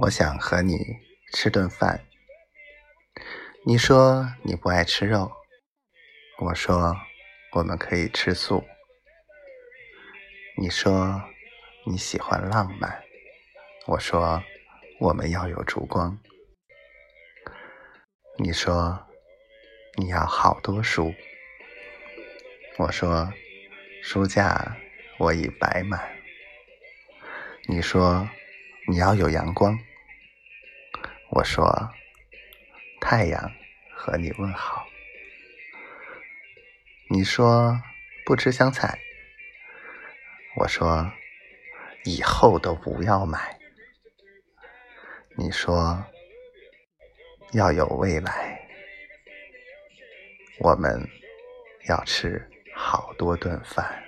我想和你吃顿饭。你说你不爱吃肉，我说我们可以吃素。你说你喜欢浪漫，我说我们要有烛光。你说你要好多书，我说书架我已摆满。你说你要有阳光。我说：“太阳和你问好。”你说不吃香菜。我说：“以后都不要买。”你说要有未来，我们要吃好多顿饭。